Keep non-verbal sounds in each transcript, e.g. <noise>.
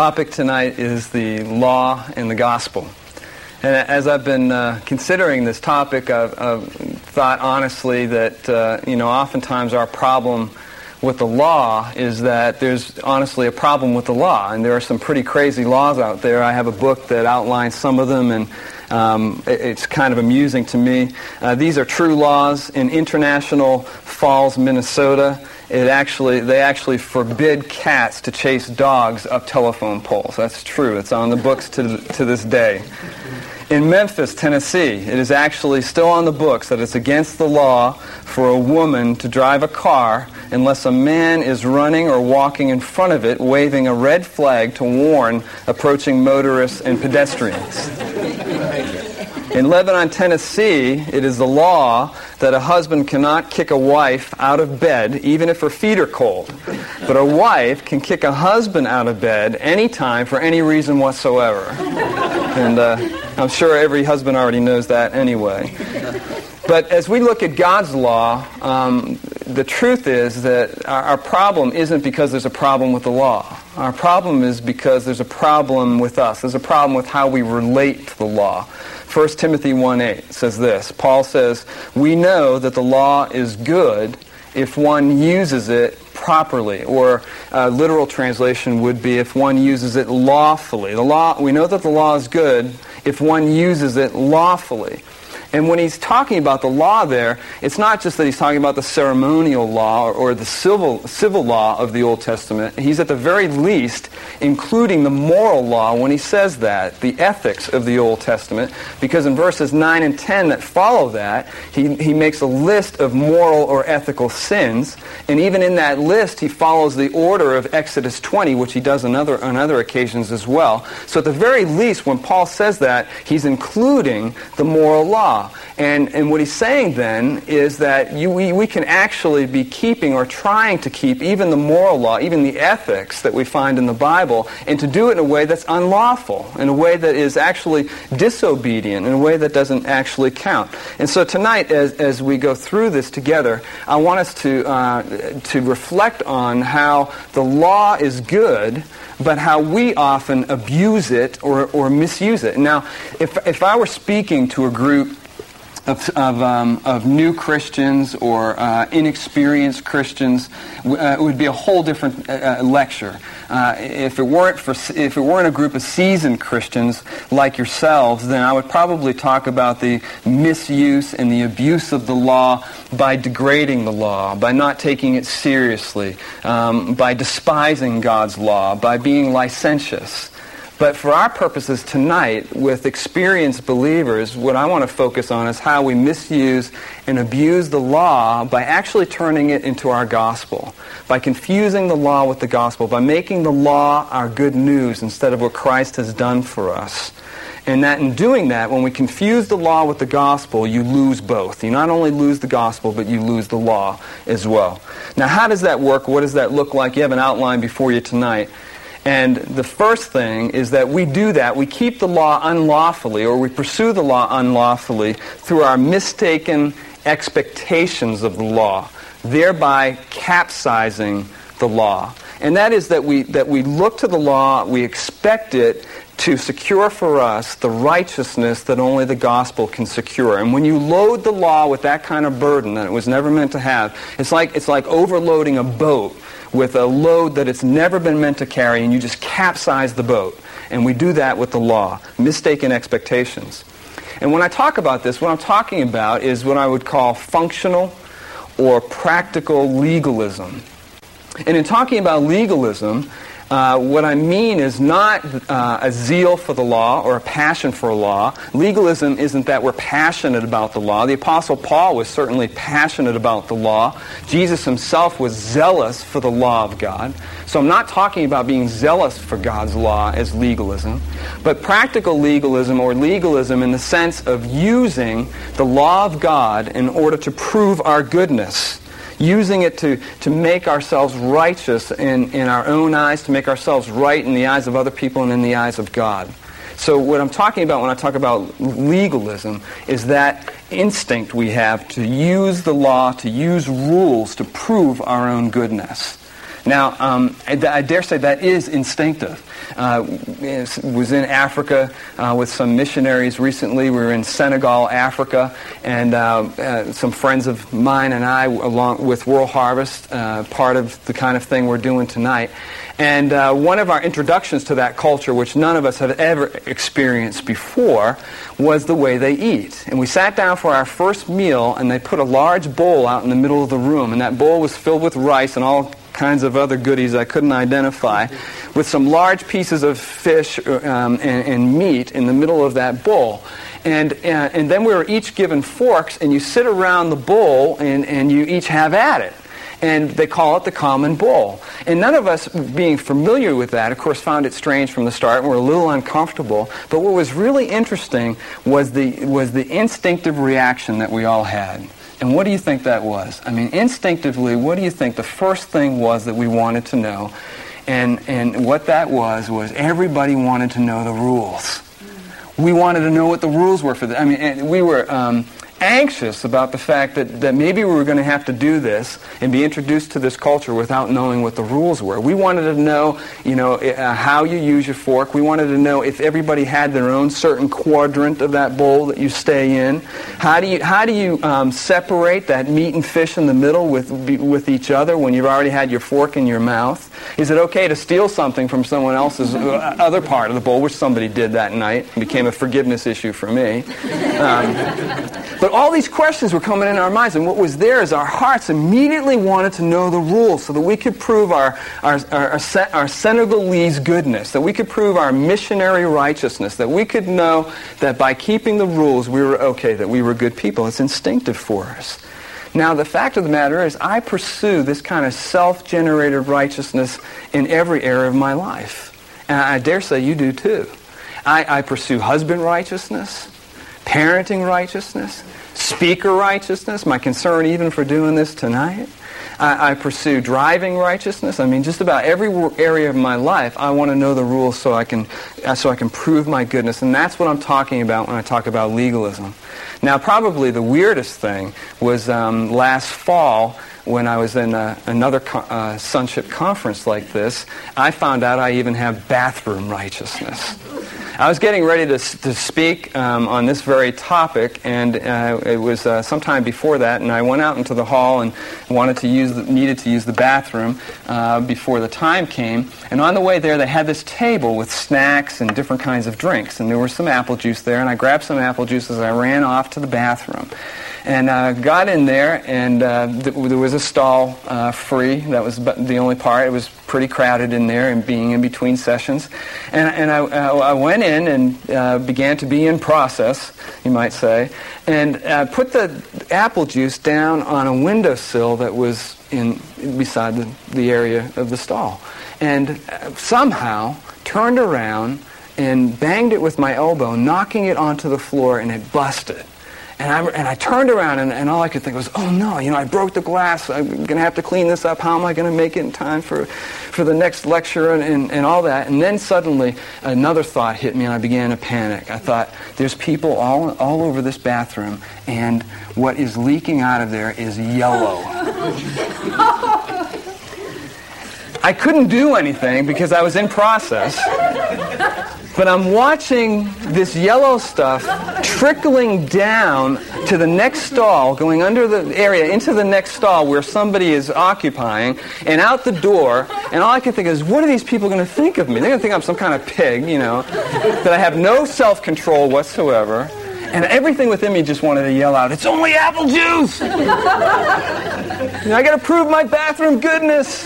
topic tonight is the law and the gospel. And as I've been uh, considering this topic, I've, I've, thought honestly that, uh, you know, oftentimes our problem with the law is that there's honestly a problem with the law. And there are some pretty crazy laws out there. I have a book that outlines some of them, and um, it's kind of amusing to me. Uh, these are true laws in International Falls, Minnesota it actually they actually forbid cats to chase dogs up telephone poles. That's true. It's on the books to, to this day. In Memphis, Tennessee, it is actually still on the books that it's against the law for a woman to drive a car unless a man is running or walking in front of it waving a red flag to warn approaching motorists and pedestrians. In Lebanon, Tennessee, it is the law that a husband cannot kick a wife out of bed even if her feet are cold. But a wife can kick a husband out of bed anytime for any reason whatsoever. And uh, I'm sure every husband already knows that anyway. But as we look at God's law, um, the truth is that our, our problem isn't because there's a problem with the law. Our problem is because there's a problem with us. There's a problem with how we relate to the law. 1 Timothy 1.8 says this. Paul says, We know that the law is good if one uses it properly, or a literal translation would be if one uses it lawfully. The law, we know that the law is good if one uses it lawfully. And when he's talking about the law there, it's not just that he's talking about the ceremonial law or, or, the civil, civil law of the Old Testament. He's at the very least including the moral law when he says that, the ethics of the Old Testament, because in verses 9 and 10 that follow that, he, he makes a list of moral or ethical sins. And even in that list, he follows the order of Exodus 20, which he does on other, on other occasions as well. So at the very least, when Paul says that, he's including the moral law. And, and what he's saying then is that you, we, we can actually be keeping or trying to keep even the moral law, even the ethics that we find in the Bible, and to do it in a way that's unlawful, in a way that is actually disobedient, in a way that doesn't actually count. And so tonight, as, as we go through this together, I want us to, uh, to reflect on how the law is good, but how we often abuse it or, or misuse it. Now, if, if I were speaking to a group of, of, um, of new Christians or uh, inexperienced Christians, uh, it would be a whole different uh, uh lecture. Uh, if it weren't for if it weren't a group of seasoned Christians like yourselves, then I would probably talk about the misuse and the abuse of the law by degrading the law, by not taking it seriously, um, by despising God's law, by being licentious. But for our purposes tonight, with experienced believers, what I want to focus on is how we misuse and abuse the law by actually turning it into our gospel, by confusing the law with the gospel, by making the law our good news instead of what Christ has done for us. And that in doing that, when we confuse the law with the gospel, you lose both. You not only lose the gospel, but you lose the law as well. Now, how does that work? What does that look like? You have an outline before you tonight. And the first thing is that we do that. We keep the law unlawfully, or we pursue the law unlawfully through our mistaken expectations of the law, thereby capsizing the law. And that is that we, that we look to the law, we expect it to secure for us the righteousness that only the gospel can secure. And when you load the law with that kind of burden that it was never meant to have, it's like, it's like overloading a boat with a load that it's never been meant to carry, and you just capsize the boat. And we do that with the law, mistaken expectations. And when I talk about this, what I'm talking about is what I would call functional or practical legalism. And in talking about legalism, uh, what I mean is not uh, a zeal for the law or a passion for a law. Legalism isn't that we're passionate about the law. The Apostle Paul was certainly passionate about the law. Jesus himself was zealous for the law of God. So I'm not talking about being zealous for God's law as legalism, but practical legalism or legalism in the sense of using the law of God in order to prove our goodness using it to, to make ourselves righteous in, in our own eyes, to make ourselves right in the eyes of other people and in the eyes of God. So what I'm talking about when I talk about legalism is that instinct we have to use the law, to use rules to prove our own goodness. Now, um, I, I, dare say that is instinctive. Uh, was in Africa uh, with some missionaries recently. We were in Senegal, Africa, and uh, uh some friends of mine and I, along with World Harvest, uh, part of the kind of thing we're doing tonight. And uh, one of our introductions to that culture, which none of us have ever experienced before, was the way they eat. And we sat down for our first meal, and they put a large bowl out in the middle of the room, and that bowl was filled with rice and all kinds of other goodies I couldn't identify, with some large pieces of fish um, and, and, meat in the middle of that bowl. And, uh, and then we were each given forks, and you sit around the bowl and, and you each have at it. And they call it the common bowl. And none of us, being familiar with that, of course, found it strange from the start and were a little uncomfortable. But what was really interesting was the, was the instinctive reaction that we all had. And what do you think that was? I mean, instinctively, what do you think the first thing was that we wanted to know? And, and what that was, was everybody wanted to know the rules. We wanted to know what the rules were for that. I mean, we were, um, anxious about the fact that, that maybe we were going to have to do this and be introduced to this culture without knowing what the rules were. We wanted to know, you know, uh, how you use your fork. We wanted to know if everybody had their own certain quadrant of that bowl that you stay in. How do you, how do you um, separate that meat and fish in the middle with, with each other when you've already had your fork in your mouth? Is it okay to steal something from someone else's uh, other part of the bowl, which somebody did that night? It became a forgiveness issue for me. Um, but all these questions were coming in our minds, and what was there is our hearts immediately wanted to know the rules so that we could prove our, our, our, our Senegalese goodness, that we could prove our missionary righteousness, that we could know that by keeping the rules we were okay, that we were good people. It's instinctive for us. Now, the fact of the matter is, I pursue this kind of self-generated righteousness in every area of my life. And I dare say you do too. I, I pursue husband righteousness, parenting righteousness, speaker righteousness, my concern even for doing this tonight. I, I, pursue driving righteousness. I mean, just about every area of my life, I want to know the rules so I can, uh, so I can prove my goodness. And that's what I'm talking about when I talk about legalism. Now, probably the weirdest thing was um, last fall when I was in a, another co- uh, sonship conference like this. I found out I even have bathroom righteousness. I was getting ready to, to speak um, on this very topic, and uh, it was uh, sometime before that, and I went out into the hall and wanted to use the, needed to use the bathroom uh, before the time came. And on the way there, they had this table with snacks and different kinds of drinks, and there was some apple juice there, and I grabbed some apple juice as I ran off to the bathroom. And uh, got in there, and uh, th- there was a stall uh, free. That was the only part. It was pretty crowded in there and being in between sessions. And, and I, uh, I went in and uh, began to be in process, you might say, and uh, put the apple juice down on a windowsill that was in beside the, the area of the stall. And somehow turned around and banged it with my elbow, knocking it onto the floor, and it busted. And I, and I turned around, and, and all I could think was, oh no, you know, I broke the glass. I'm going to have to clean this up. How am I going to make it in time for, for the next lecture and, and, and all that? And then suddenly another thought hit me, and I began to panic. I thought, there's people all, all over this bathroom, and what is leaking out of there is yellow. <laughs> I couldn't do anything because I was in process. But I'm watching this yellow stuff trickling down to the next stall, going under the area into the next stall where somebody is occupying, and out the door. And all I can think is, what are these people going to think of me? They're going to think I'm some kind of pig, you know, that I have no self-control whatsoever. And everything within me just wanted to yell out, it's only apple juice! <laughs> you know, I got to prove my bathroom goodness.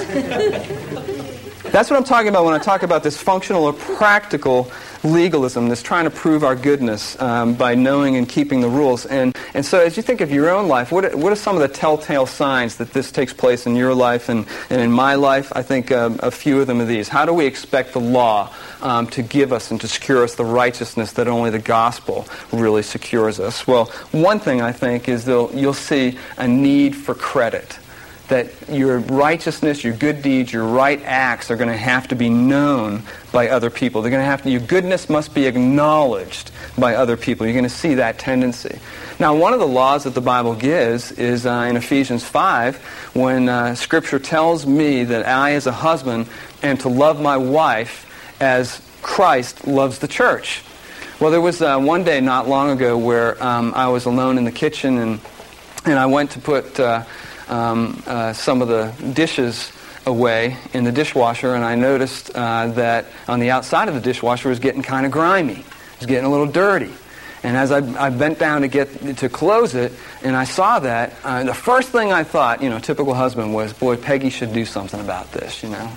That's what I'm talking about when I talk about this functional or practical legalism, this trying to prove our goodness um, by knowing and keeping the rules. And, and so as you think of your own life, what are, what are some of the telltale signs that this takes place in your life and, and in my life? I think um, a few of them are these. How do we expect the law um, to give us and to secure us the righteousness that only the gospel really secures us? Well, one thing I think is you'll see a need for credit that your righteousness, your good deeds, your right acts are going to have to be known by other people. They're going to have to, your goodness must be acknowledged by other people. You're going to see that tendency. Now, one of the laws that the Bible gives is uh, in Ephesians 5 when uh, Scripture tells me that I, as a husband, am to love my wife as Christ loves the church. Well, there was uh, one day not long ago where um, I was alone in the kitchen and, and I went to put uh, um, uh, some of the dishes away in the dishwasher and I noticed uh, that on the outside of the dishwasher was getting kind of grimy. It was getting a little dirty. And as I, I, bent down to get to close it, and I saw that, uh, the first thing I thought, you know, typical husband was, boy, Peggy should do something about this, you know.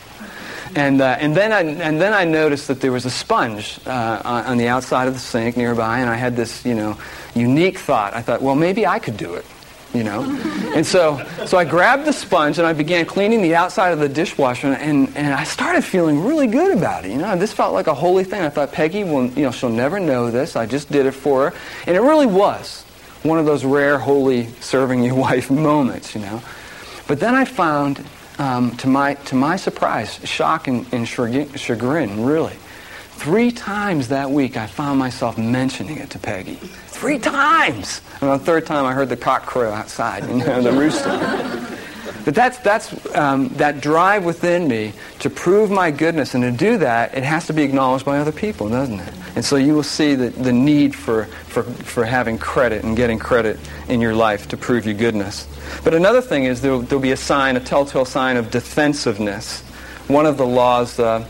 And, uh, and, then I, and then I noticed that there was a sponge uh, on, on, the outside of the sink nearby, and I had this, you know, unique thought. I thought, well, maybe I could do it, you know. and so, so I grabbed the sponge and I began cleaning the outside of the dishwasher, and, and I started feeling really good about it. You know, this felt like a holy thing. I thought, Peggy will, you know, she'll never know this. I just did it for her, and it really was one of those rare, holy, serving your <laughs> wife moments, you know. But then I found um, to, my, to my surprise, shock and, and chagrin, really. Three times that week, I found myself mentioning it to Peggy. Three times! And the third time, I heard the cock crow outside, you know, the rooster. But that's, that's um, that drive within me to prove my goodness. And to do that, it has to be acknowledged by other people, doesn't it? And so you will see the, the need for, for, for having credit and getting credit in your life to prove your goodness. But another thing is there will be a sign, a telltale sign of defensiveness. One of the laws uh,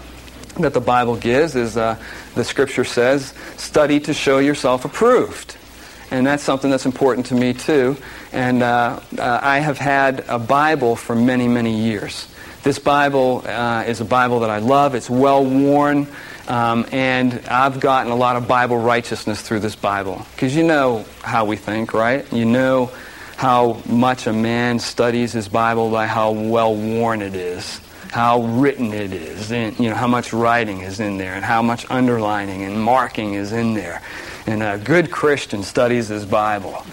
that the Bible gives is uh, the Scripture says, study to show yourself approved. And that's something that's important to me too. And uh, uh, I have had a Bible for many, many years. This Bible uh, is a Bible that I love. It's well worn. Um, and I've gotten a lot of Bible righteousness through this Bible. Because you know how we think, right? You know how much a man studies his Bible by how well worn it is, how written it is, and you know how much writing is in there, and how much underlining and marking is in there. And a good Christian studies his Bible.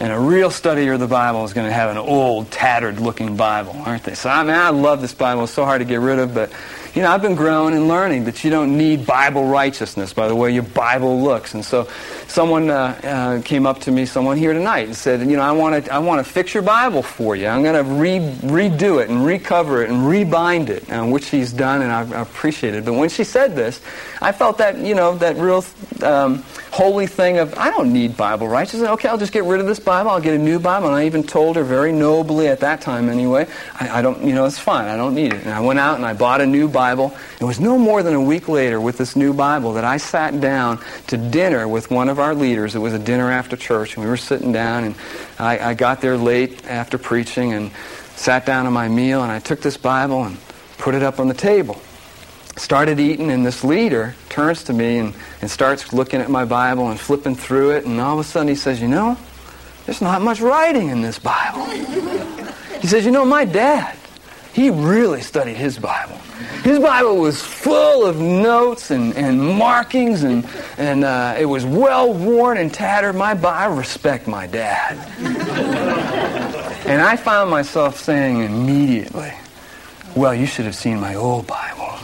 And a real studier of the Bible is going to have an old, tattered looking Bible, aren't they? So I mean, I love this Bible. It's so hard to get rid of, but you know, I've been growing and learning that you don't need Bible righteousness by the way your Bible looks. And so someone uh, uh, came up to me, someone here tonight, and said, you know, I want to I want to fix your Bible for you. I'm going to re- redo it and recover it and rebind it, uh, which she's done, and I, I appreciate it. But when she said this, I felt that, you know, that real um, holy thing of, I don't need Bible righteousness. Okay, I'll just get rid of this Bible. I'll get a new Bible. And I even told her very nobly at that time anyway, I, I don't, you know, it's fine. I don't need it. And I went out and I bought a new Bible Bible. It was no more than a week later with this new Bible that I sat down to dinner with one of our leaders. It was a dinner after church, and we were sitting down, and I, I got there late after preaching and sat down to my meal, and I took this Bible and put it up on the table. Started eating, and this leader turns to me and, and starts looking at my Bible and flipping through it, and all of a sudden he says, You know, there's not much writing in this Bible. <laughs> He says, You know, my dad, he really studied his Bible. His Bible was full of notes and, and markings, and, and uh, it was well worn and tattered. My, I respect my dad. and I found myself saying immediately, Well, you should have seen my old Bible.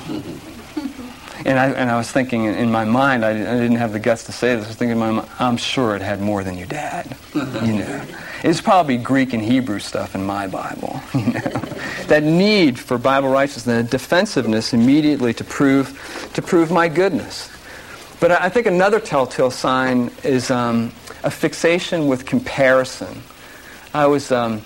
And I, and I was thinking in my mind, I, I didn't have the guts to say this. I was thinking in my mind, I'm sure it had more than your dad. You know, it's probably Greek and Hebrew stuff in my Bible. <laughs> You know, that need for Bible righteousness, that defensiveness immediately to prove to prove my goodness. But I think another telltale sign is um, a fixation with comparison. I was um,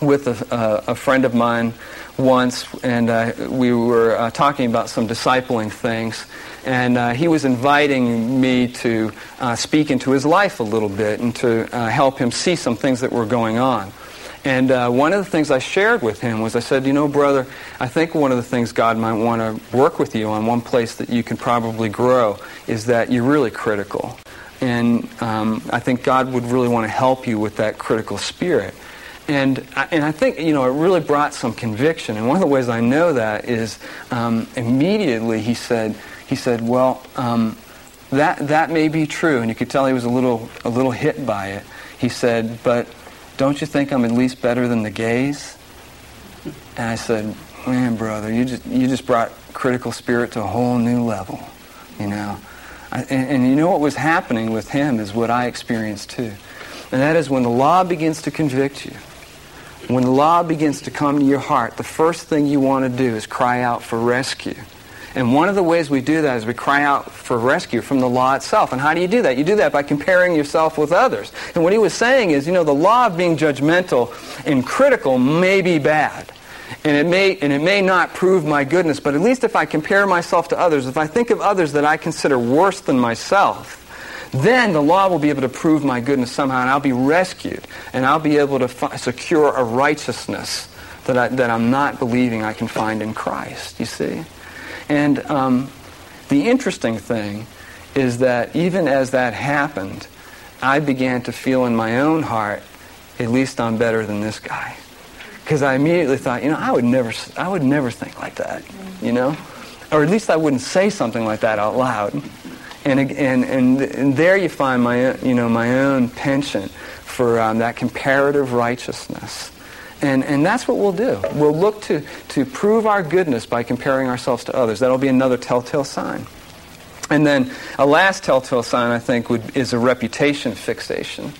with a, a, friend of mine once, and uh, we were uh, talking about some discipling things. And uh, he was inviting me to uh, speak into his life a little bit and to uh, help him see some things that were going on. And uh, one of the things I shared with him was I said, you know, brother, I think one of the things God might want to work with you on, one place that you can probably grow, is that you're really critical. And um, I think God would really want to help you with that critical spirit. And I, and I think, you know, it really brought some conviction. And one of the ways I know that is um, immediately he said, he said, well, um, that, that may be true. And you could tell he was a little, a little hit by it. He said, but don't you think I'm at least better than the gays? And I said, man, brother, you just, you just brought critical spirit to a whole new level, you know. I, and, and you know what was happening with him is what I experienced too. And that is when the law begins to convict you, when law begins to come to your heart, the first thing you want to do is cry out for rescue. And one of the ways we do that is we cry out for rescue from the law itself. And how do you do that? You do that by comparing yourself with others. And what he was saying is, you know, the law of being judgmental and critical may be bad. And it may and it may not prove my goodness, but at least if I compare myself to others, if I think of others that I consider worse than myself, then the law will be able to prove my goodness somehow, and I'll be rescued, and I'll be able to fi- secure a righteousness that, I, that I'm not believing I can find in Christ, you see? And um, the interesting thing is that even as that happened, I began to feel in my own heart, at least I'm better than this guy. Because I immediately thought, you know, I would never, I would never think like that, you know? Or at least I wouldn't say something like that out loud. And, and, and, and there you find my, you know, my own penchant for um, that comparative righteousness and, and that's what we'll do. We'll look to, to prove our goodness by comparing ourselves to others. That'll be another telltale sign. And then a last telltale sign, I think, would, is a reputation fixation.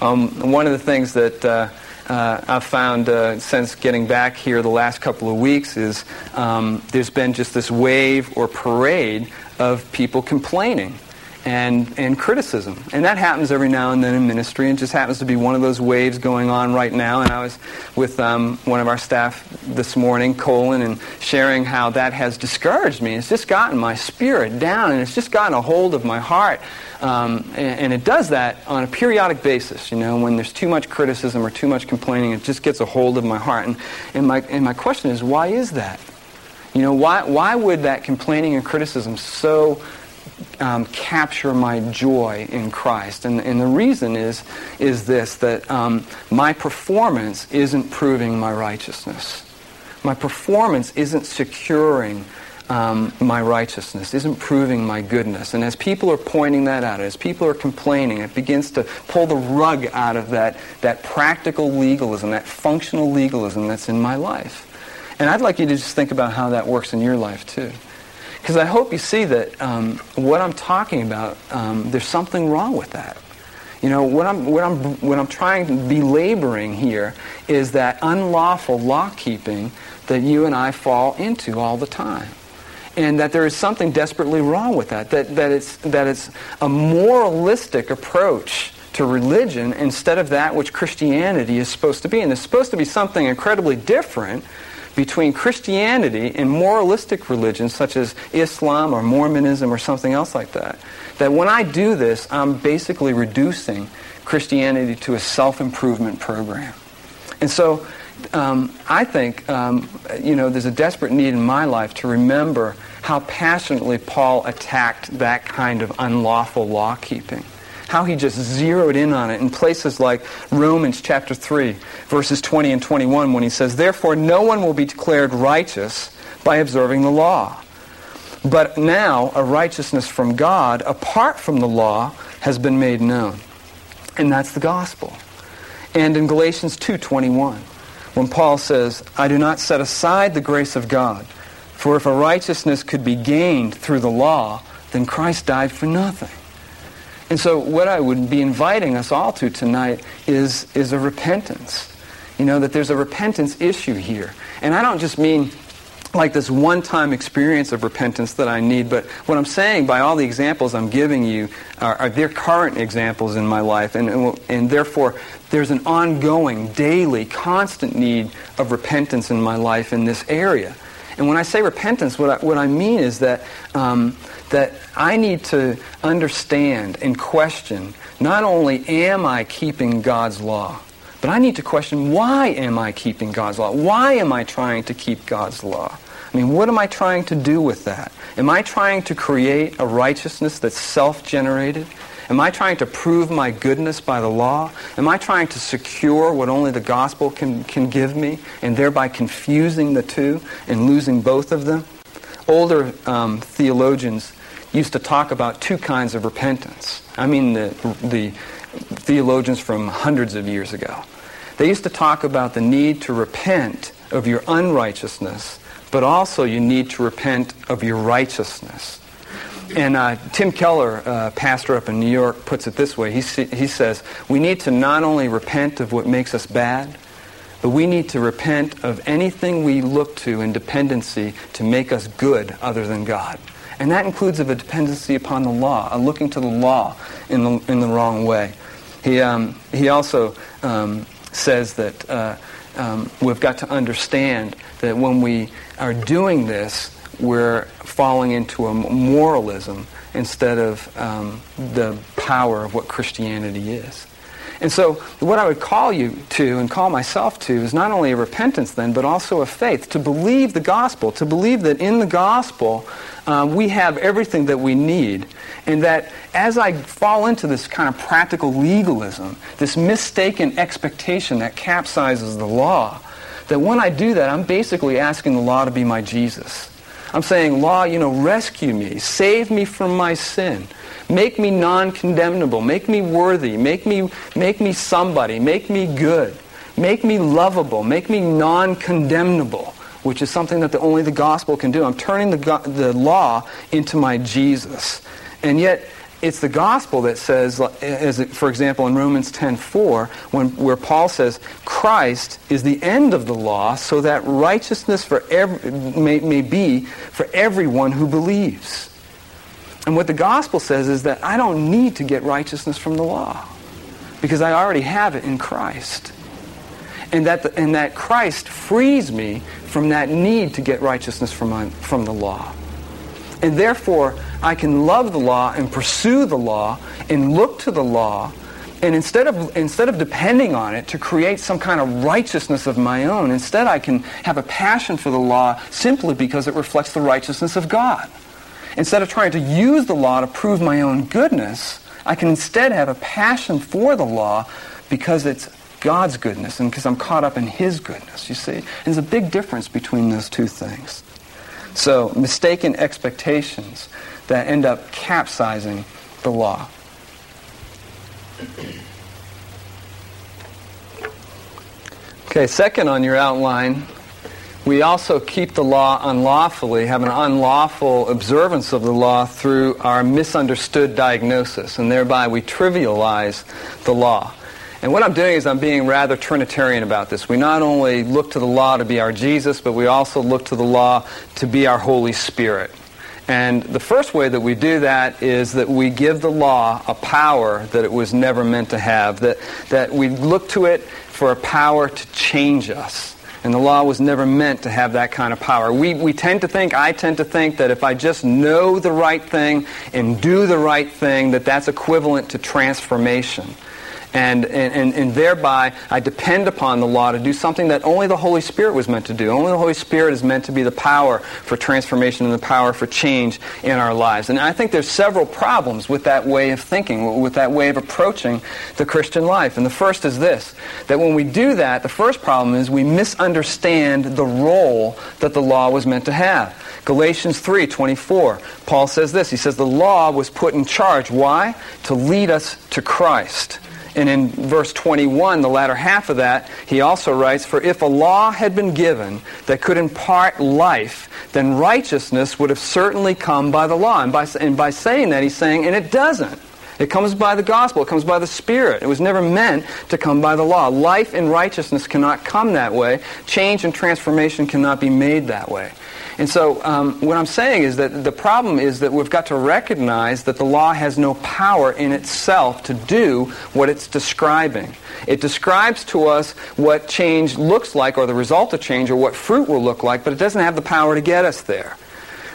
Um, one of the things that uh, uh, I've found uh, since getting back here the last couple of weeks is um, there's been just this wave or parade of people complaining and, and criticism. And that happens every now and then in ministry and just happens to be one of those waves going on right now. And I was with um, one of our staff this morning, Colin, and sharing how that has discouraged me. It's just gotten my spirit down and it's just gotten a hold of my heart. Um, and, and, it does that on a periodic basis, you know, when there's too much criticism or too much complaining, it just gets a hold of my heart. And, and, my, and my question is, why is that? You know, why, why would that complaining and criticism so um, capture my joy in Christ. And, and the reason is, is this, that um, my performance isn't proving my righteousness. My performance isn't securing um, my righteousness, isn't proving my goodness. And as people are pointing that out, as people are complaining, it begins to pull the rug out of that, that practical legalism, that functional legalism that's in my life. And I'd like you to just think about how that works in your life too. Because I hope you see that um, what I'm talking about, um, there's something wrong with that. You know, what I'm, what, I'm, what I'm trying to be laboring here is that unlawful law keeping that you and I fall into all the time. And that there is something desperately wrong with that, that, that, it's, that it's a moralistic approach to religion instead of that which Christianity is supposed to be. And it's supposed to be something incredibly different between Christianity and moralistic religions such as Islam or Mormonism or something else like that. That when I do this, I'm basically reducing Christianity to a self-improvement program. And so um, I think, um, you know, there's a desperate need in my life to remember how passionately Paul attacked that kind of unlawful law keeping how he just zeroed in on it in places like Romans chapter 3, verses 20 and 21, when he says, Therefore no one will be declared righteous by observing the law. But now a righteousness from God, apart from the law, has been made known. And that's the gospel. And in Galatians 2.21, when Paul says, I do not set aside the grace of God, for if a righteousness could be gained through the law, then Christ died for nothing. And so what I would be inviting us all to tonight is, is a repentance. You know, that there's a repentance issue here. And I don't just mean like this one-time experience of repentance that I need, but what I'm saying by all the examples I'm giving you are, are their current examples in my life, and, and, and therefore there's an ongoing, daily, constant need of repentance in my life in this area. And when I say repentance, what I, what I mean is that um, that I need to understand and question not only am I keeping God's law, but I need to question why am I keeping God's law? Why am I trying to keep God's law? I mean, what am I trying to do with that? Am I trying to create a righteousness that's self-generated? Am I trying to prove my goodness by the law? Am I trying to secure what only the gospel can, can give me and thereby confusing the two and losing both of them? Older um, theologians used to talk about two kinds of repentance. I mean the, the theologians from hundreds of years ago. They used to talk about the need to repent of your unrighteousness, but also you need to repent of your righteousness. And uh, Tim Keller, uh, pastor up in New York, puts it this way. He, he says, we need to not only repent of what makes us bad, but we need to repent of anything we look to in dependency to make us good other than God. And that includes of a dependency upon the law, a looking to the law in the, in the wrong way. He, um, he also um, says that uh, um, we've got to understand that when we are doing this, we're falling into a moralism instead of um, the power of what Christianity is. And so, what I would call you to and call myself to is not only a repentance, then, but also a faith, to believe the gospel, to believe that in the gospel um, we have everything that we need. And that as I fall into this kind of practical legalism, this mistaken expectation that capsizes the law, that when I do that, I'm basically asking the law to be my Jesus. I'm saying, law, you know, rescue me, save me from my sin. Make me non-condemnable. Make me worthy. Make me, make me somebody. Make me good. Make me lovable. Make me non-condemnable, which is something that the, only the gospel can do. I'm turning the, the law into my Jesus. And yet, it's the gospel that says, as for example, in Romans 10:4, when where Paul says, "Christ is the end of the law, so that righteousness for every, may, may be for everyone who believes." And what the gospel says is that I don't need to get righteousness from the law because I already have it in Christ. And that, the, and that Christ frees me from that need to get righteousness from, my, from the law. And therefore, I can love the law and pursue the law and look to the law. And instead of, instead of depending on it to create some kind of righteousness of my own, instead I can have a passion for the law simply because it reflects the righteousness of God. Instead of trying to use the law to prove my own goodness, I can instead have a passion for the law because it's God's goodness and because I'm caught up in His goodness, you see? And there's a big difference between those two things. So, mistaken expectations that end up capsizing the law. Okay, second on your outline we also keep the law unlawfully, have an unlawful observance of the law through our misunderstood diagnosis, and thereby we trivialize the law. And what I'm doing is I'm being rather Trinitarian about this. We not only look to the law to be our Jesus, but we also look to the law to be our Holy Spirit. And the first way that we do that is that we give the law a power that it was never meant to have, that, that we look to it for a power to change us. And the law was never meant to have that kind of power. We, we tend to think, I tend to think, that if I just know the right thing and do the right thing, that that's equivalent to transformation. And, and, and thereby, I depend upon the law to do something that only the Holy Spirit was meant to do. Only the Holy Spirit is meant to be the power for transformation and the power for change in our lives. And I think there's several problems with that way of thinking, with that way of approaching the Christian life. And the first is this, that when we do that, the first problem is we misunderstand the role that the law was meant to have. Galatians 3:24. Paul says this. He says the law was put in charge. Why? To lead us to Christ. And in verse 21, the latter half of that, he also writes, For if a law had been given that could impart life, then righteousness would have certainly come by the law. And by, and by saying that, he's saying, and it doesn't. It comes by the gospel. It comes by the Spirit. It was never meant to come by the law. Life and righteousness cannot come that way. Change and transformation cannot be made that way. And so um, what I'm saying is that the problem is that we've got to recognize that the law has no power in itself to do what it's describing. It describes to us what change looks like or the result of change or what fruit will look like, but it doesn't have the power to get us there.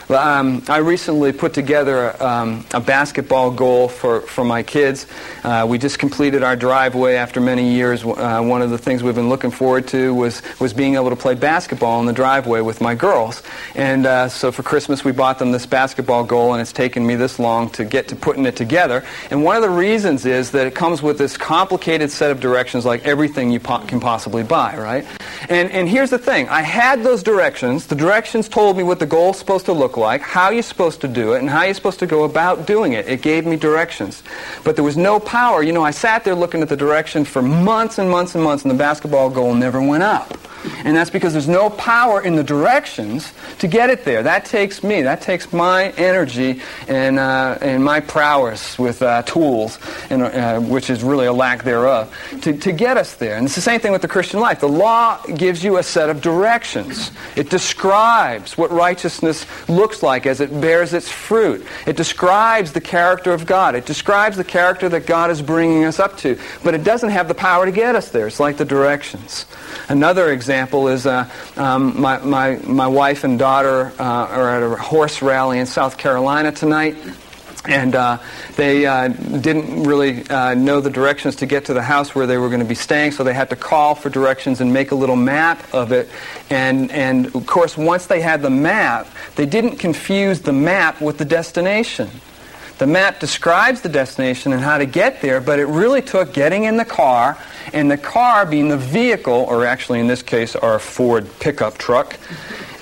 Um, I recently put together um, a basketball goal for, for my kids. Uh, we just completed our driveway after many years. Uh, one of the things we've been looking forward to was, was being able to play basketball in the driveway with my girls. And uh, so for Christmas, we bought them this basketball goal, and it's taken me this long to get to putting it together. And one of the reasons is that it comes with this complicated set of directions like everything you po- can possibly buy, right? And, and here's the thing. I had those directions. The directions told me what the goal's supposed to look like, how you're supposed to do it, and how you're supposed to go about doing it. It gave me directions. But there was no power. You know, I sat there looking at the directions for months and months and months, and the basketball goal never went up. And that's because there's no power in the directions to get it there. That takes me. That takes my energy and, uh, and my prowess with uh, tools, and, uh, which is really a lack thereof, to, to get us there. And it's the same thing with the Christian life. The law gives you a set of directions. It describes what righteousness looks like as it bears its fruit. It describes the character of God. It describes the character that God is bringing us up to. But it doesn't have the power to get us there. It's like the directions. Another example is uh, um, my, my, my wife and daughter uh, are at a horse rally in South Carolina tonight. And uh, they uh, didn't really uh, know the directions to get to the house where they were going to be staying, so they had to call for directions and make a little map of it. And, and of course, once they had the map, they didn't confuse the map with the destination. The map describes the destination and how to get there, but it really took getting in the car, and the car being the vehicle, or actually in this case, our Ford pickup truck,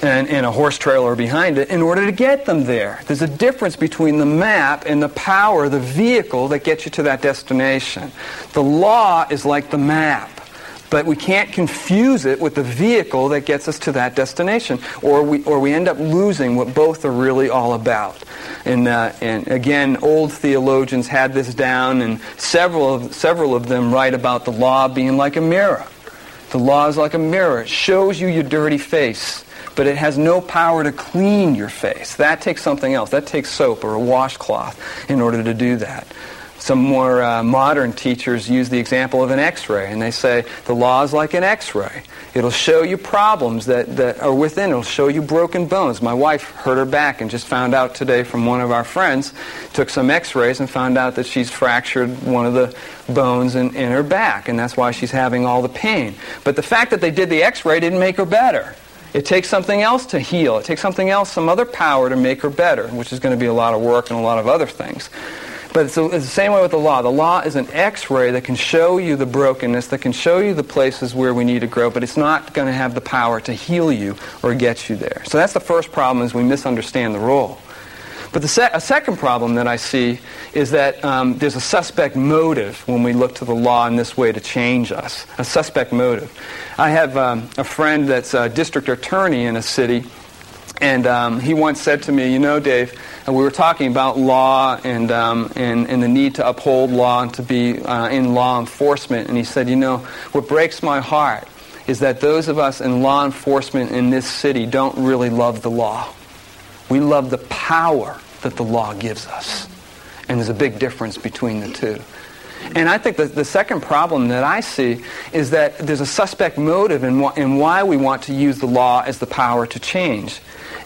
and, and, a horse trailer behind it in order to get them there. There's a difference between the map and the power, the vehicle that gets you to that destination. The law is like the map. But we can't confuse it with the vehicle that gets us to that destination, or we, or we end up losing what both are really all about. And, uh, and again, old theologians had this down, and several of, several of them write about the law being like a mirror. The law is like a mirror. It shows you your dirty face, but it has no power to clean your face. That takes something else. That takes soap or a washcloth in order to do that. Some more uh, modern teachers use the example of an x-ray, and they say the law is like an x-ray. It'll show you problems that, that are within. It'll show you broken bones. My wife hurt her back and just found out today from one of our friends, took some x-rays and found out that she's fractured one of the bones in, in her back, and that's why she's having all the pain. But the fact that they did the x-ray didn't make her better. It takes something else to heal. It takes something else, some other power to make her better, which is going to be a lot of work and a lot of other things. But it's, it's, the same way with the law. The law is an x-ray that can show you the brokenness, that can show you the places where we need to grow, but it's not going to have the power to heal you or get you there. So that's the first problem is we misunderstand the role. But the se- a second problem that I see is that um, there's a suspect motive when we look to the law in this way to change us. A suspect motive. I have um, a friend that's a district attorney in a city, and um, he once said to me, you know, Dave, and we were talking about law and, um, and, and the need to uphold law and to be uh, in law enforcement. And he said, you know, what breaks my heart is that those of us in law enforcement in this city don't really love the law. We love the power that the law gives us. And there's a big difference between the two. And I think that the second problem that I see is that there's a suspect motive in, wh- in why we want to use the law as the power to change.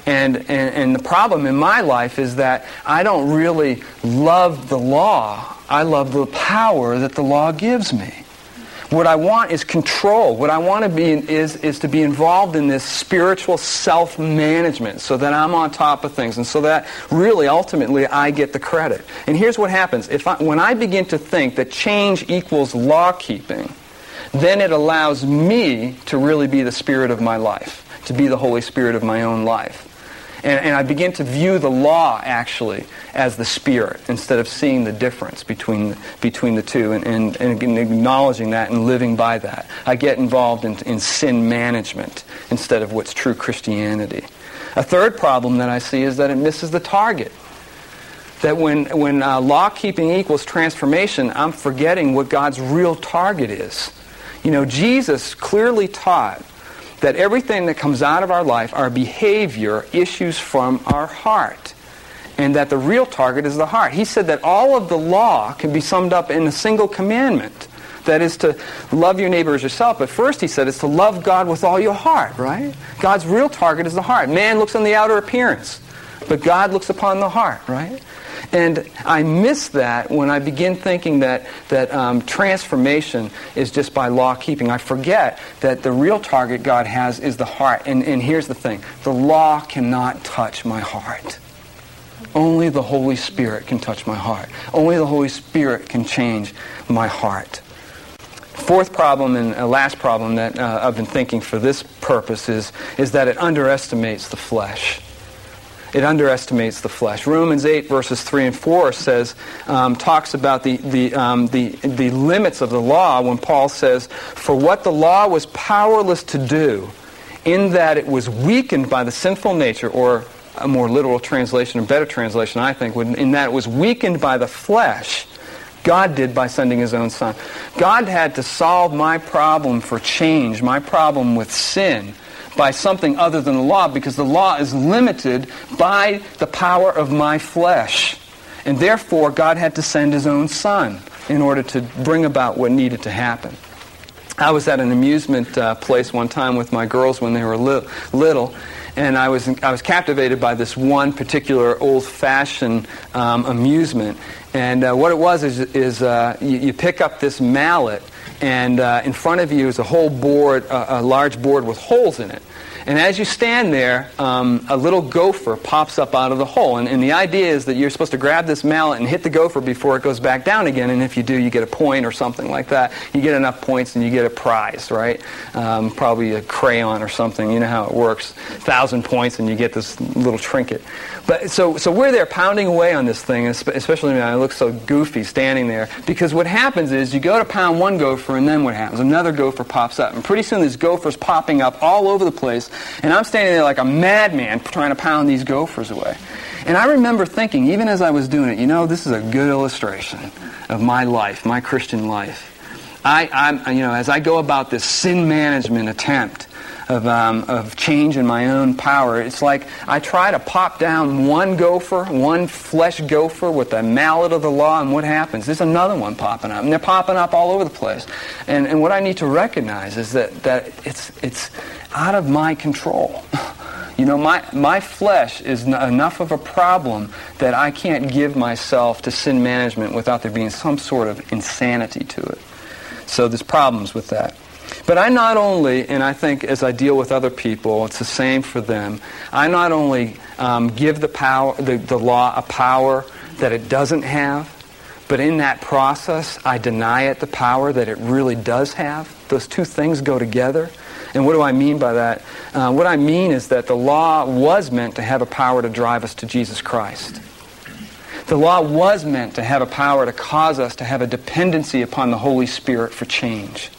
And, and, and the problem in my life is that I don't really love the law. I love the power that the law gives me. What I want is control. What I want to be is, is to be involved in this spiritual self-management so that I'm on top of things and so that really ultimately I get the credit. And here's what happens. If I, when I begin to think that change equals law keeping, then it allows me to really be the spirit of my life, to be the Holy Spirit of my own life. And, and, I begin to view the law actually as the spirit instead of seeing the difference between, between the two and, and, and acknowledging that and living by that. I get involved in, in sin management instead of what's true Christianity. A third problem that I see is that it misses the target. That when, when uh, law keeping equals transformation, I'm forgetting what God's real target is. You know, Jesus clearly taught that everything that comes out of our life, our behavior, issues from our heart. And that the real target is the heart. He said that all of the law can be summed up in a single commandment. That is to love your neighbor as yourself. But first he said it's to love God with all your heart, right? God's real target is the heart. Man looks on the outer appearance, but God looks upon the heart, right? And I miss that when I begin thinking that, that um, transformation is just by law keeping. I forget that the real target God has is the heart. And, and here's the thing the law cannot touch my heart. Only the Holy Spirit can touch my heart. Only the Holy Spirit can change my heart. Fourth problem and uh, last problem that uh, I've been thinking for this purpose is, is that it underestimates the flesh. It underestimates the flesh. Romans 8, verses 3 and 4 says, um, talks about the, the, um, the, the limits of the law when Paul says, For what the law was powerless to do, in that it was weakened by the sinful nature, or a more literal translation, a better translation, I think, in that it was weakened by the flesh, God did by sending his own son. God had to solve my problem for change, my problem with sin, by something other than the law because the law is limited by the power of my flesh. And therefore, God had to send his own son in order to bring about what needed to happen. I was at an amusement uh, place one time with my girls when they were li- little, and I was, I was captivated by this one particular old-fashioned um, amusement. And uh, what it was is, is uh, you, you, pick up this mallet, and uh, in front of you is a whole board, a large board with holes in it. And as you stand there, um, a little gopher pops up out of the hole. And, and, the idea is that you're supposed to grab this mallet and hit the gopher before it goes back down again. And if you do, you get a point or something like that. You get enough points and you get a prize, right? Um, probably a crayon or something. You know how it works. Thousand points and you get this little trinket. But so, so we're there pounding away on this thing, especially when I look so goofy standing there. Because what happens is you go to pound one gopher and then what happens? Another gopher pops up. And pretty soon there's gophers popping up all over the place and I'm standing there like a madman trying to pound these gophers away. And I remember thinking, even as I was doing it, you know, this is a good illustration of my life, my Christian life. I, I'm, you know, as I go about this sin management attempt, of, um, of change in my own power. It's like I try to pop down one gopher, one flesh gopher with the mallet of the law, and what happens? There's another one popping up. And they're popping up all over the place. And, and what I need to recognize is that, that it's, it's out of my control. <laughs> You know, my, my flesh is n- enough of a problem that I can't give myself to sin management without there being some sort of insanity to it. So there's problems with that. But I not only, and I think as I deal with other people, it's the same for them, I not only um, give the, power, the, the law a power that it doesn't have, but in that process, I deny it the power that it really does have. Those two things go together. And what do I mean by that? Uh, what I mean is that the law was meant to have a power to drive us to Jesus Christ. The law was meant to have a power to cause us to have a dependency upon the Holy Spirit for change.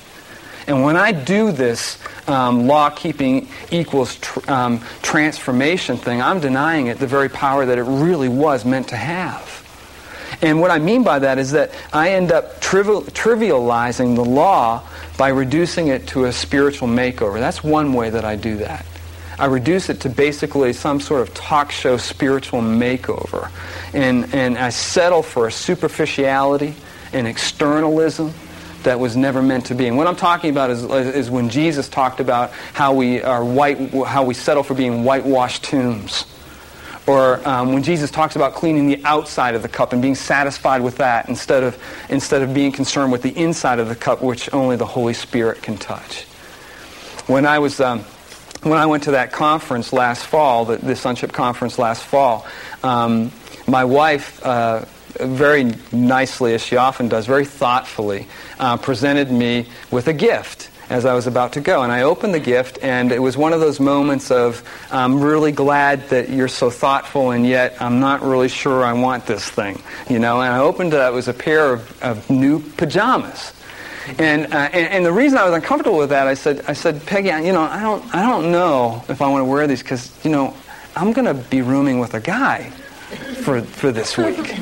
And when I do this um, law keeping equals tr- um, transformation thing, I'm denying it the very power that it really was meant to have. And what I mean by that is that I end up trivial, trivializing the law by reducing it to a spiritual makeover. That's one way that I do that. I reduce it to basically some sort of talk show spiritual makeover. And, and I settle for a superficiality, an externalism, that was never meant to be. And what I'm talking about is, is when Jesus talked about how we are white, how we settle for being whitewashed tombs. Or um, when Jesus talks about cleaning the outside of the cup and being satisfied with that instead of, instead of being concerned with the inside of the cup, which only the Holy Spirit can touch. When I was, um, when I went to that conference last fall, the, the sonship conference last fall, um, my wife uh, very nicely, as she often does, very thoughtfully, uh, presented me with a gift as I was about to go. And I opened the gift, and it was one of those moments of, I'm really glad that you're so thoughtful, and yet I'm not really sure I want this thing. You know, and I opened it, it was a pair of, of new pajamas. And, uh, and, and the reason I was uncomfortable with that, I said, I said, Peggy, you know, I don't, I don't know if I want to wear these because, you know, I'm going to be rooming with a guy for, for this week.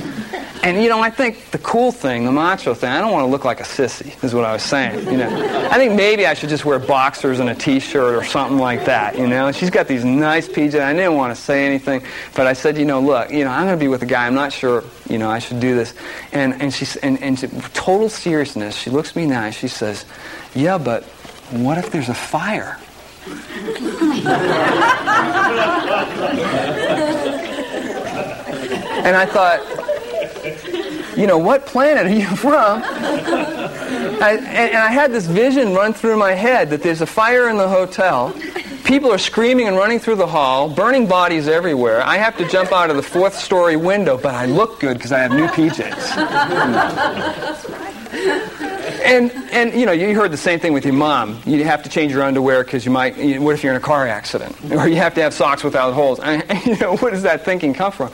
And you know, I think the cool thing, the macho thing, I don't want to look like a sissy, is what I was saying. You know, I think maybe I should just wear boxers and a t-shirt or something like that. You know, and she's got these nice PJs. I didn't want to say anything, but I said, you know, look, you know, I'm going to be with a guy. I'm not sure, you know, I should do this. And and she's and and she, total seriousness, she looks me now. And she says, yeah, but what if there's a fire? <laughs> and I thought you know, what planet are you <laughs> from? I, and, and I had this vision run through my head that there's a fire in the hotel. People are screaming and running through the hall, burning bodies everywhere. I have to jump out of the fourth story window, but I look good because I have new PJs. and and you know you heard the same thing with your mom. You have to change your underwear because you might. You, what if you're in a car accident, or you have to have socks without holes? I, <laughs> you know, what does that thinking come from?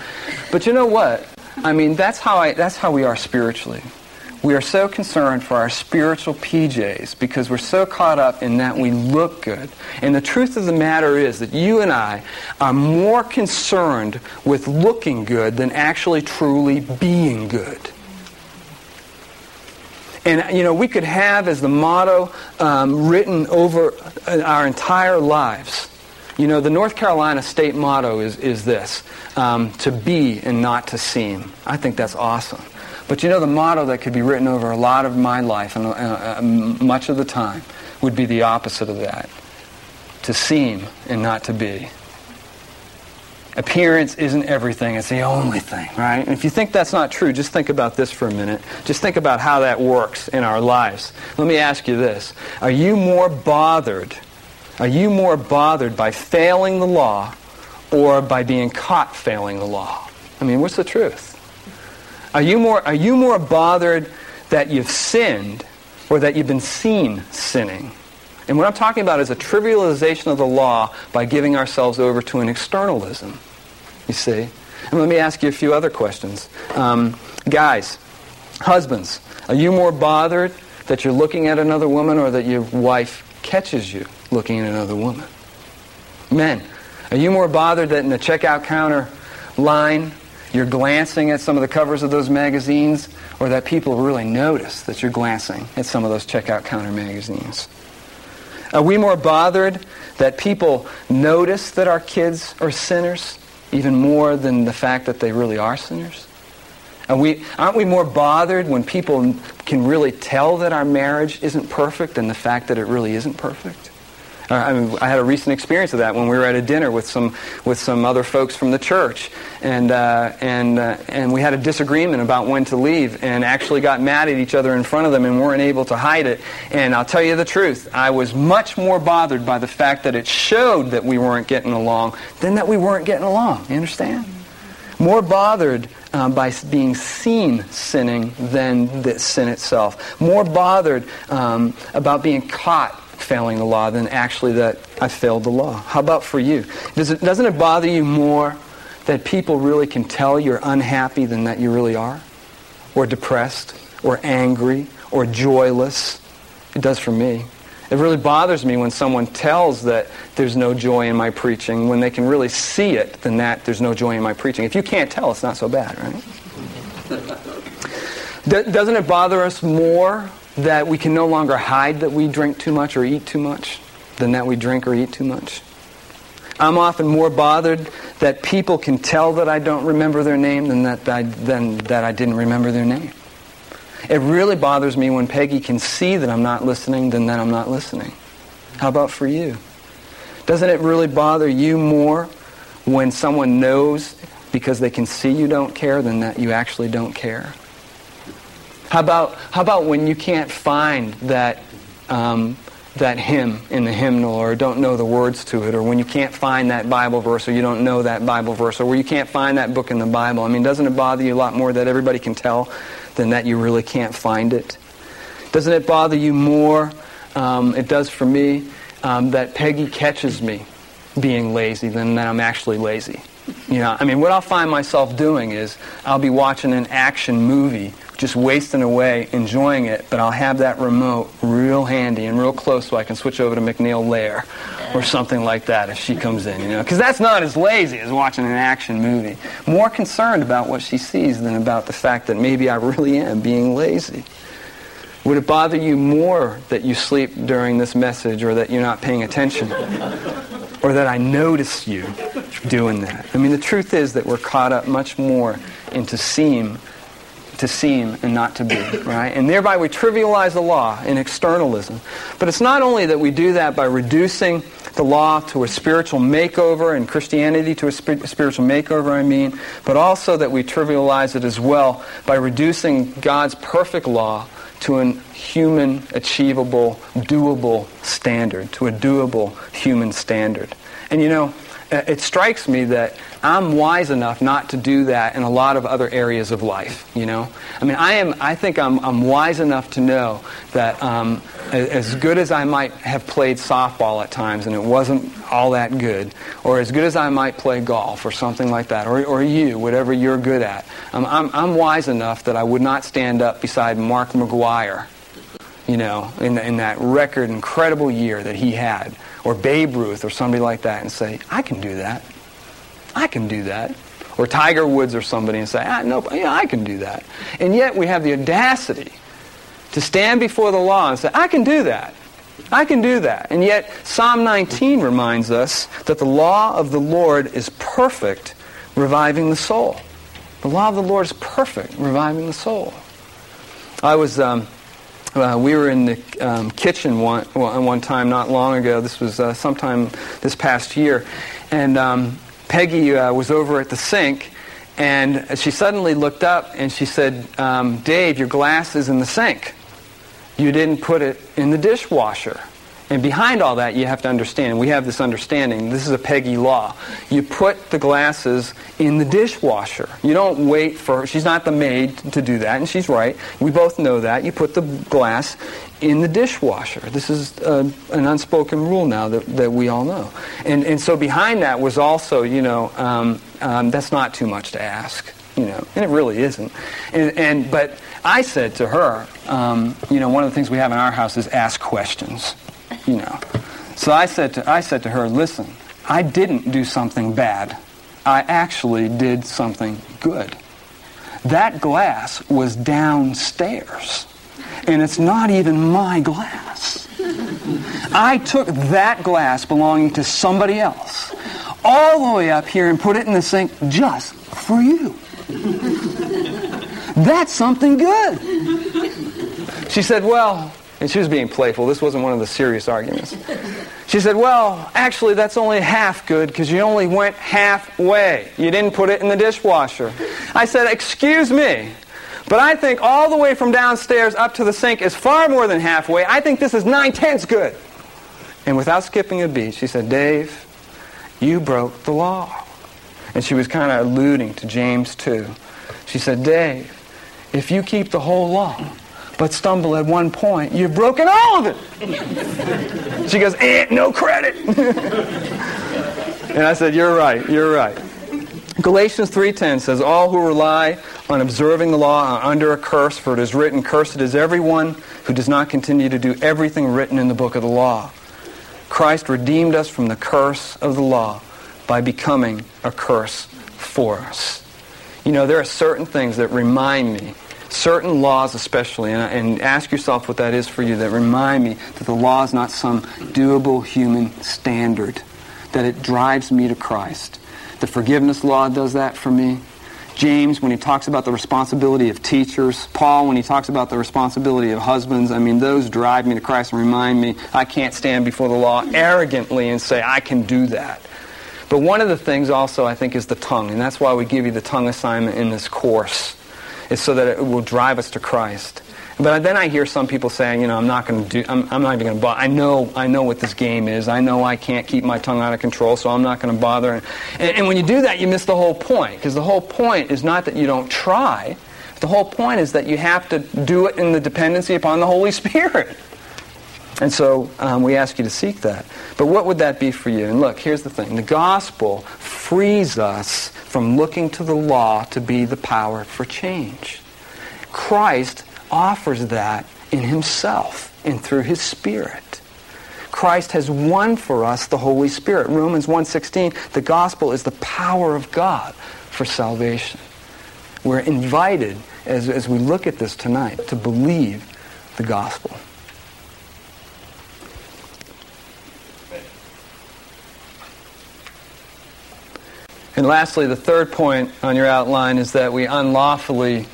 But you know what? I mean, that's how I. That's how we are spiritually. We are so concerned for our spiritual PJs because we're so caught up in that we look good. And the truth of the matter is that you and I are more concerned with looking good than actually truly being good. And, you know, we could have as the motto um, written over our entire lives. You know, the North Carolina state motto is, is this um, to be and not to seem. I think that's awesome. But you know, the motto that could be written over a lot of my life and uh, uh, much of the time would be the opposite of that to seem and not to be. Appearance isn't everything, it's the only thing, right? And if you think that's not true, just think about this for a minute. Just think about how that works in our lives. Let me ask you this Are you more bothered? Are you more bothered by failing the law or by being caught failing the law? I mean, what's the truth? Are you more, are you more bothered that you've sinned or that you've been seen sinning? And what I'm talking about is a trivialization of the law by giving ourselves over to an externalism. You see? And let me ask you a few other questions. Um, guys, husbands, are you more bothered that you're looking at another woman or that your wife catches you looking at another woman? Men, are you more bothered that in the checkout counter line you're glancing at some of the covers of those magazines or that people really notice that you're glancing at some of those checkout counter magazines? Are we more bothered that people notice that our kids are sinners even more than the fact that they really are sinners? Are we, aren't we more bothered when people can really tell that our marriage isn't perfect than the fact that it really isn't perfect? I, mean, I had a recent experience of that when we were at a dinner with some with some other folks from the church, and uh, and uh, and we had a disagreement about when to leave, and actually got mad at each other in front of them, and weren't able to hide it. And I'll tell you the truth, I was much more bothered by the fact that it showed that we weren't getting along than that we weren't getting along. You understand? More bothered um, by being seen sinning than the sin itself. More bothered um, about being caught failing the law than actually that I failed the law. How about for you? Does it, doesn't it bother you more that people really can tell you're unhappy than that you really are? Or depressed? Or angry? Or joyless? It does for me. It really bothers me when someone tells that there's no joy in my preaching. When they can really see it, then that there's no joy in my preaching. If you can't tell, it's not so bad, right? <laughs> Doesn't it bother us more that we can no longer hide that we drink too much or eat too much than that we drink or eat too much. I'm often more bothered that people can tell that I don't remember their name than that I, than that I didn't remember their name. It really bothers me when Peggy can see that I'm not listening than that I'm not listening. How about for you? Doesn't it really bother you more when someone knows because they can see you don't care than that you actually don't care? How about, how about when you can't find that, um, that hymn in the hymnal or don't know the words to it or when you can't find that Bible verse or you don't know that Bible verse or where you can't find that book in the Bible? I mean, doesn't it bother you a lot more that everybody can tell than that you really can't find it? Doesn't it bother you more, um, it does for me, um, that Peggy catches me being lazy than that I'm actually lazy? You know, I mean, what I'll find myself doing is I'll be watching an action movie just wasting away, enjoying it, but I'll have that remote real handy and real close so I can switch over to MacNeil/Lehrer or something like that if she comes in, you know. Because that's not as lazy as watching an action movie. More concerned about what she sees than about the fact that maybe I really am being lazy. Would it bother you more that you sleep during this message or that you're not paying attention? or that I notice you doing that? I mean, the truth is that we're caught up much more into seem to seem and not to be, right? And thereby we trivialize the law in externalism. But it's not only that we do that by reducing the law to a spiritual makeover and Christianity to a spiritual makeover, I mean, but also that we trivialize it as well by reducing God's perfect law to a human, achievable, doable standard, to a doable human standard. And you know, it strikes me that I'm wise enough not to do that in a lot of other areas of life, you know? I mean, I am, I think I'm, I'm wise enough to know that um, as good as I might have played softball at times and it wasn't all that good, or as good as I might play golf or something like that, or, or you, whatever you're good at, um, I'm, I'm wise enough that I would not stand up beside Mark McGwire, you know, in, in that record incredible year that he had, or Babe Ruth or somebody like that and say, I can do that. I can do that. Or Tiger Woods or somebody and say, ah, no, yeah, I can do that. And yet we have the audacity to stand before the law and say, I can do that. I can do that. And yet Psalm 19 reminds us that the law of the Lord is perfect, reviving the soul. The law of the Lord is perfect, reviving the soul. I was, um, uh, we were in the um, kitchen one, one time not long ago. This was uh, sometime this past year. And um, Peggy uh, was over at the sink, and she suddenly looked up and she said, um, Dave, your glass is in the sink. You didn't put it in the dishwasher. And behind all that, you have to understand, we have this understanding, this is a Peggy law. You put the glasses in the dishwasher. You don't wait for her. She's not the maid to do that, and she's right. We both know that. You put the glass in the dishwasher. This is uh, an unspoken rule now that, that we all know. And, and so behind that was also, you know, um, um, that's not too much to ask, you know, and it really isn't. And, and But I said to her, um, you know, one of the things we have in our house is ask questions you know. So I said to, I said to her, listen, I didn't do something bad. I actually did something good. That glass was downstairs, and it's not even my glass. I took that glass belonging to somebody else all the way up here and put it in the sink just for you. That's something good. She said, Well, and she was being playful. This wasn't one of the serious arguments. <laughs> She said, Well, actually, that's only half good because you only went halfway. You didn't put it in the dishwasher. I said, Excuse me, but I think all the way from downstairs up to the sink is far more than halfway. I think this is nine tenths good. And without skipping a beat, she said, Dave, you broke the law. And she was kind of alluding to James 2. She said, Dave, if you keep the whole law, but stumble at one point, you've broken all of it. she goes, eh, no credit. and I said, you're right, you're right. Galatians 3.10 says, All who rely on observing the law are under a curse, for it is written, Cursed is everyone who does not continue to do everything written in the book of the law. Christ redeemed us from the curse of the law by becoming a curse for us. You know, there are certain things that remind me certain laws especially, and, and, ask yourself what that is for you, that remind me that the law is not some doable human standard, that it drives me to Christ. The forgiveness law does that for me. James, when he talks about the responsibility of teachers, Paul, when he talks about the responsibility of husbands, I mean, those drive me to Christ and remind me I can't stand before the law arrogantly and say, I can do that. But one of the things also, I think, is the tongue, and that's why we give you the tongue assignment in this course is so that it will drive us to Christ. But then I hear some people saying, you know, I'm not going to do, I'm, I'm, not even going to bother. I know, I know what this game is. I know I can't keep my tongue out of control, so I'm not going to bother. And, and when you do that, you miss the whole point. Because the whole point is not that you don't try. The whole point is that you have to do it in the dependency upon the Holy <laughs> Spirit. And so um, we ask you to seek that. But what would that be for you? And look, here's the thing. The gospel frees us from looking to the law to be the power for change. Christ offers that in himself and through his spirit. Christ has won for us the Holy Spirit. Romans 1:16, the gospel is the power of God for salvation. We're invited as, as we look at this tonight to believe the gospel. And lastly, the third point on your outline is that we unlawfully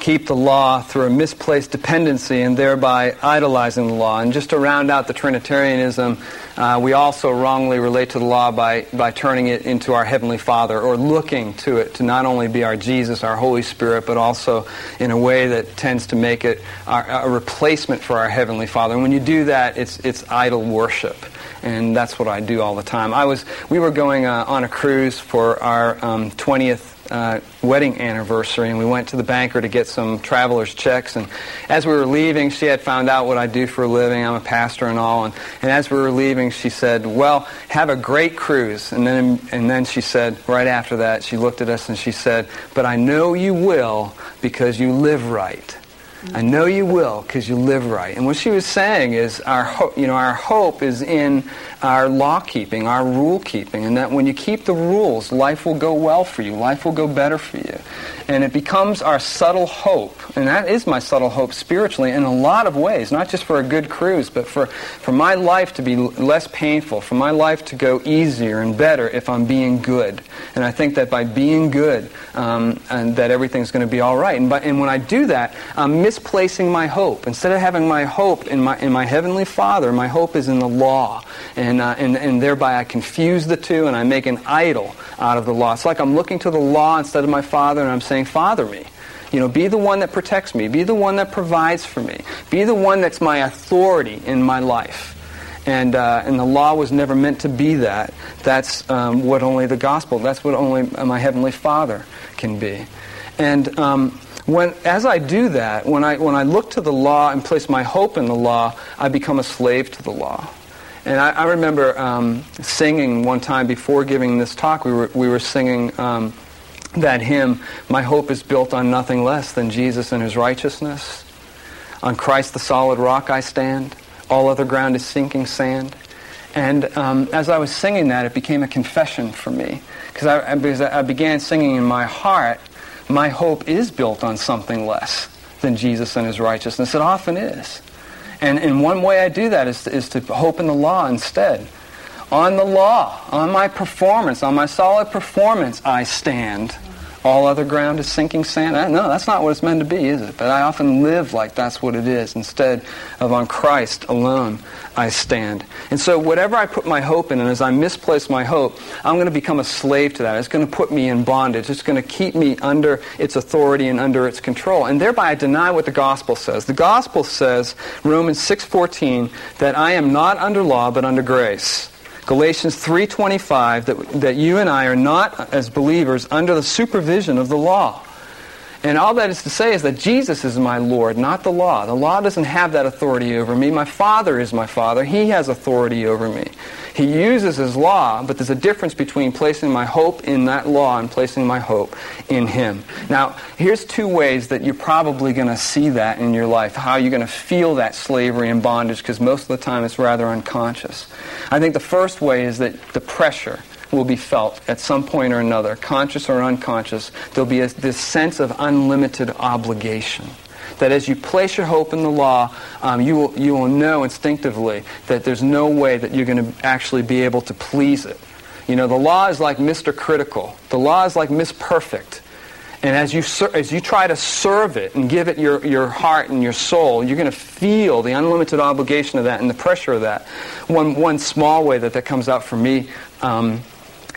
keep the law through a misplaced dependency and thereby idolizing the law. And just to round out the Trinitarianism, uh, we also wrongly relate to the law by, by turning it into our Heavenly Father or looking to it to not only be our Jesus, our Holy Spirit, but also in a way that tends to make it our, a replacement for our Heavenly Father. And when you do that, it's, it's idol worship. And that's what I do all the time. I was, we were going uh, on a cruise for our um, 20th uh, wedding anniversary, and we went to the banker to get some traveler's checks. And as we were leaving, she had found out what I do for a living. I'm a pastor and all. And, and as we were leaving, she said, "Well, have a great cruise." And then, and then she said, right after that, she looked at us and she said, "But I know you will because you live right." I know you will because you live right. And what she was saying is our, ho- you know, our hope is in our law keeping, our rule keeping, and that when you keep the rules, life will go well for you, life will go better for you. And it becomes our subtle hope, and that is my subtle hope spiritually in a lot of ways, not just for a good cruise, but for, for my life to be less painful, for my life to go easier and better if I'm being good. And I think that by being good, um, and that everything's going to be all right. And, by, and when I do that, I'm misplacing my hope. Instead of having my hope in my, in my Heavenly Father, my hope is in the law. And, uh, and, and thereby I confuse the two and I make an idol out of the law. It's like I'm looking to the law instead of my Father and I'm saying, Father me. You know, be the one that protects me. Be the one that provides for me. Be the one that's my authority in my life. And, uh, and the law was never meant to be that. That's um, what only the gospel, that's what only my Heavenly Father can be. And um, when, as I do that, when I, when I look to the law and place my hope in the law, I become a slave to the law. And I, I remember um, singing one time before giving this talk, we were, we were singing um, that hymn, My hope is built on nothing less than Jesus and his righteousness. On Christ the solid rock I stand. All other ground is sinking sand. And um, as I was singing that, it became a confession for me. I, because I began singing in my heart, my hope is built on something less than Jesus and his righteousness. It often is. And, and one way I do that is to, is to hope in the law instead on the law, on my performance, on my solid performance, I stand. All other ground is sinking sand. No, that's not what it's meant to be, is it? But I often live like that's what it is. Instead of on Christ alone, I stand. And so whatever I put my hope in, and as I misplace my hope, I'm going to become a slave to that. It's going to put me in bondage. It's going to keep me under its authority and under its control. And thereby I deny what the gospel says. The gospel says, Romans 6.14, that I am not under law, but under grace. Galatians 3:25 that, that you and I are not as believers under the supervision of the law. And all that is to say is that Jesus is my Lord, not the law. The law doesn't have that authority over me. My Father is my Father. He has authority over me. He uses his law, but there's a difference between placing my hope in that law and placing my hope in him. Now, here's two ways that you're probably going to see that in your life, how you're going to feel that slavery and bondage, because most of the time it's rather unconscious. I think the first way is that the pressure will be felt at some point or another, conscious or unconscious. There'll be a, this sense of unlimited obligation. That as you place your hope in the law, um, you, will, you will know instinctively that there's no way that you're going to actually be able to please it. You know, the law is like Mr. Critical. The law is like Miss Perfect. And as you, as you try to serve it and give it your, your heart and your soul, you're going to feel the unlimited obligation of that and the pressure of that. One, one small way that that comes out for me um,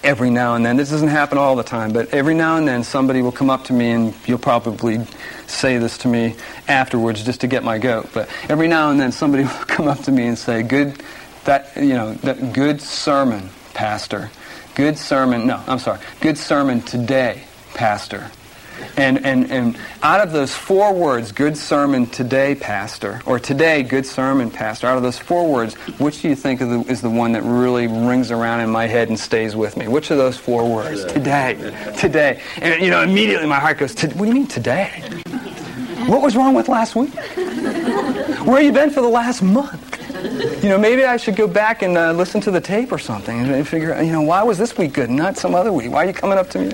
every now and then. This doesn't happen all the time, but every now and then somebody will come up to me, and you'll probably say this to me afterwards just to get my goat. But every now and then somebody <laughs> will come up to me and say, "Good, that you know, that good sermon, pastor. Good sermon. No, I'm sorry. Good sermon today, pastor." And, and, and out of those four words, good sermon today, Pastor, or today, good sermon, Pastor, out of those four words, which do you think is the, is the one that really rings around in my head and stays with me? Which of those four words? Today. Today. today. And, you know, immediately my heart goes, what do you mean today? What was wrong with last week? Where have you been for the last month? You know, maybe I should go back and uh, listen to the tape or something and figure out, you know, why was this week good and not some other week? Why are you coming up to me?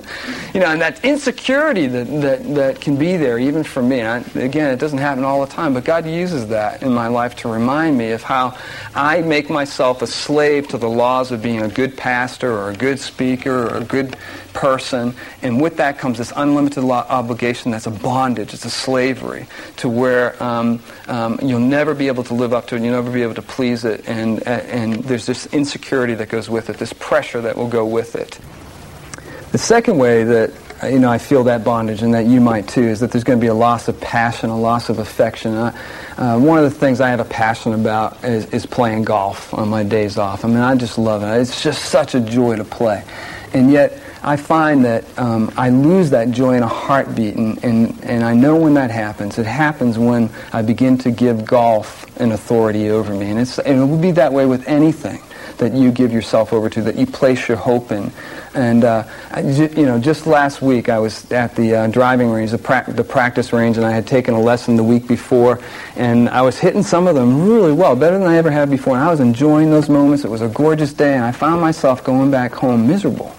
You know, and that insecurity that, that, that can be there even for me. I, again, it doesn't happen all the time, but God uses that in my life to remind me of how I make myself a slave to the laws of being a good pastor or a good speaker or a good person. And with that comes this unlimited obligation that's a bondage, it's a slavery to where um, um, you'll never be able to live up to it, you'll never be able to please it, and, and there's this insecurity that goes with it, this pressure that will go with it. The second way that you know, I feel that bondage and that you might too, is that there's going to be a loss of passion, a loss of affection. Uh, uh, one of the things I have a passion about is, is playing golf on my days off. I mean, I just love it. It's just such a joy to play. And yet, I find that um, I lose that joy in a heartbeat, and, and, and I know when that happens. It happens when I begin to give golf an authority over me. And, it's, and it will be that way with anything that you give yourself over to, that you place your hope in. And, uh, you know, just last week I was at the uh, driving range, the, pra- the practice range, and I had taken a lesson the week before, and I was hitting some of them really well, better than I ever had before. And I was enjoying those moments. It was a gorgeous day, and I found myself going back home miserable.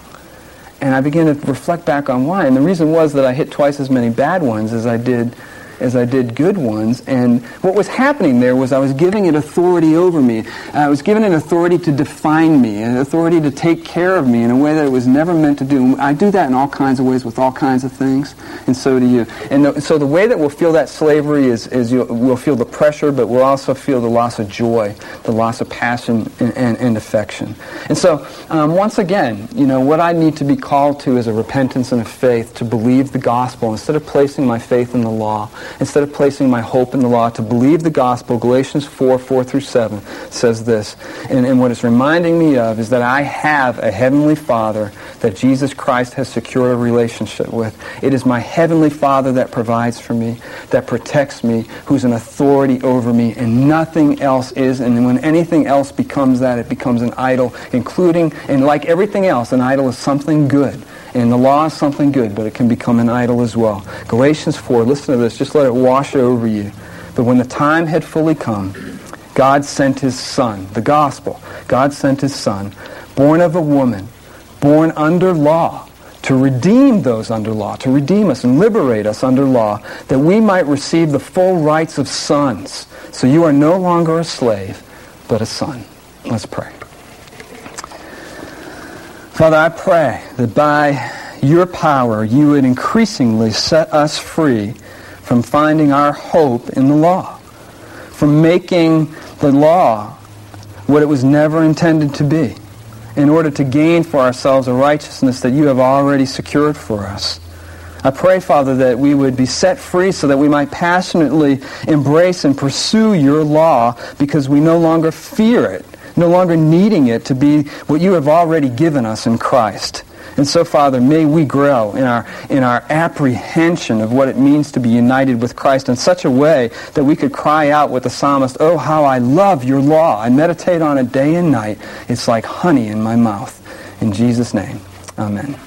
And I began to reflect back on why. And the reason was that I hit twice as many bad ones as I did as I did good ones. And what was happening there was I was giving it authority over me. I was giving it authority to define me, an authority to take care of me in a way that it was never meant to do. I do that in all kinds of ways with all kinds of things, and so do you. And the, so the way that we'll feel that slavery is, is we'll feel the pressure, but we'll also feel the loss of joy, the loss of passion and, and, and affection. And so um, once again, you know, what I need to be called to is a repentance and a faith to believe the gospel instead of placing my faith in the law instead of placing my hope in the law, to believe the gospel, Galatians 4, 4 through 7 says this. And, and what it's reminding me of is that I have a heavenly Father that Jesus Christ has secured a relationship with. It is my heavenly Father that provides for me, that protects me, who's an authority over me, and nothing else is. And when anything else becomes that, it becomes an idol, including, and like everything else, an idol is something good. And the law is something good, but it can become an idol as well. Galatians 4, listen to this, just let it wash over you. But when the time had fully come, God sent his son, the gospel. God sent his son, born of a woman, born under law, to redeem those under law, to redeem us and liberate us under law, that we might receive the full rights of sons. So you are no longer a slave, but a son. Let's pray. Father, I pray that by your power you would increasingly set us free from finding our hope in the law, from making the law what it was never intended to be, in order to gain for ourselves a righteousness that you have already secured for us. I pray, Father, that we would be set free so that we might passionately embrace and pursue your law because we no longer fear it no longer needing it to be what you have already given us in Christ. And so, Father, may we grow in our, in our apprehension of what it means to be united with Christ in such a way that we could cry out with the psalmist, Oh, how I love your law. I meditate on it day and night. It's like honey in my mouth. In Jesus' name, amen.